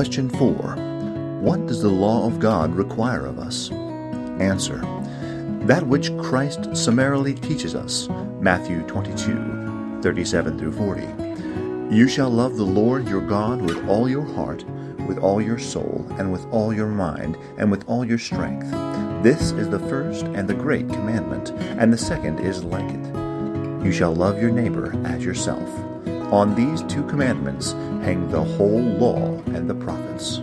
Question 4. What does the law of God require of us? Answer. That which Christ summarily teaches us, Matthew 22, 37 through 40. You shall love the Lord your God with all your heart, with all your soul, and with all your mind, and with all your strength. This is the first and the great commandment, and the second is like it. You shall love your neighbor as yourself. On these two commandments hang the whole law and the prophets.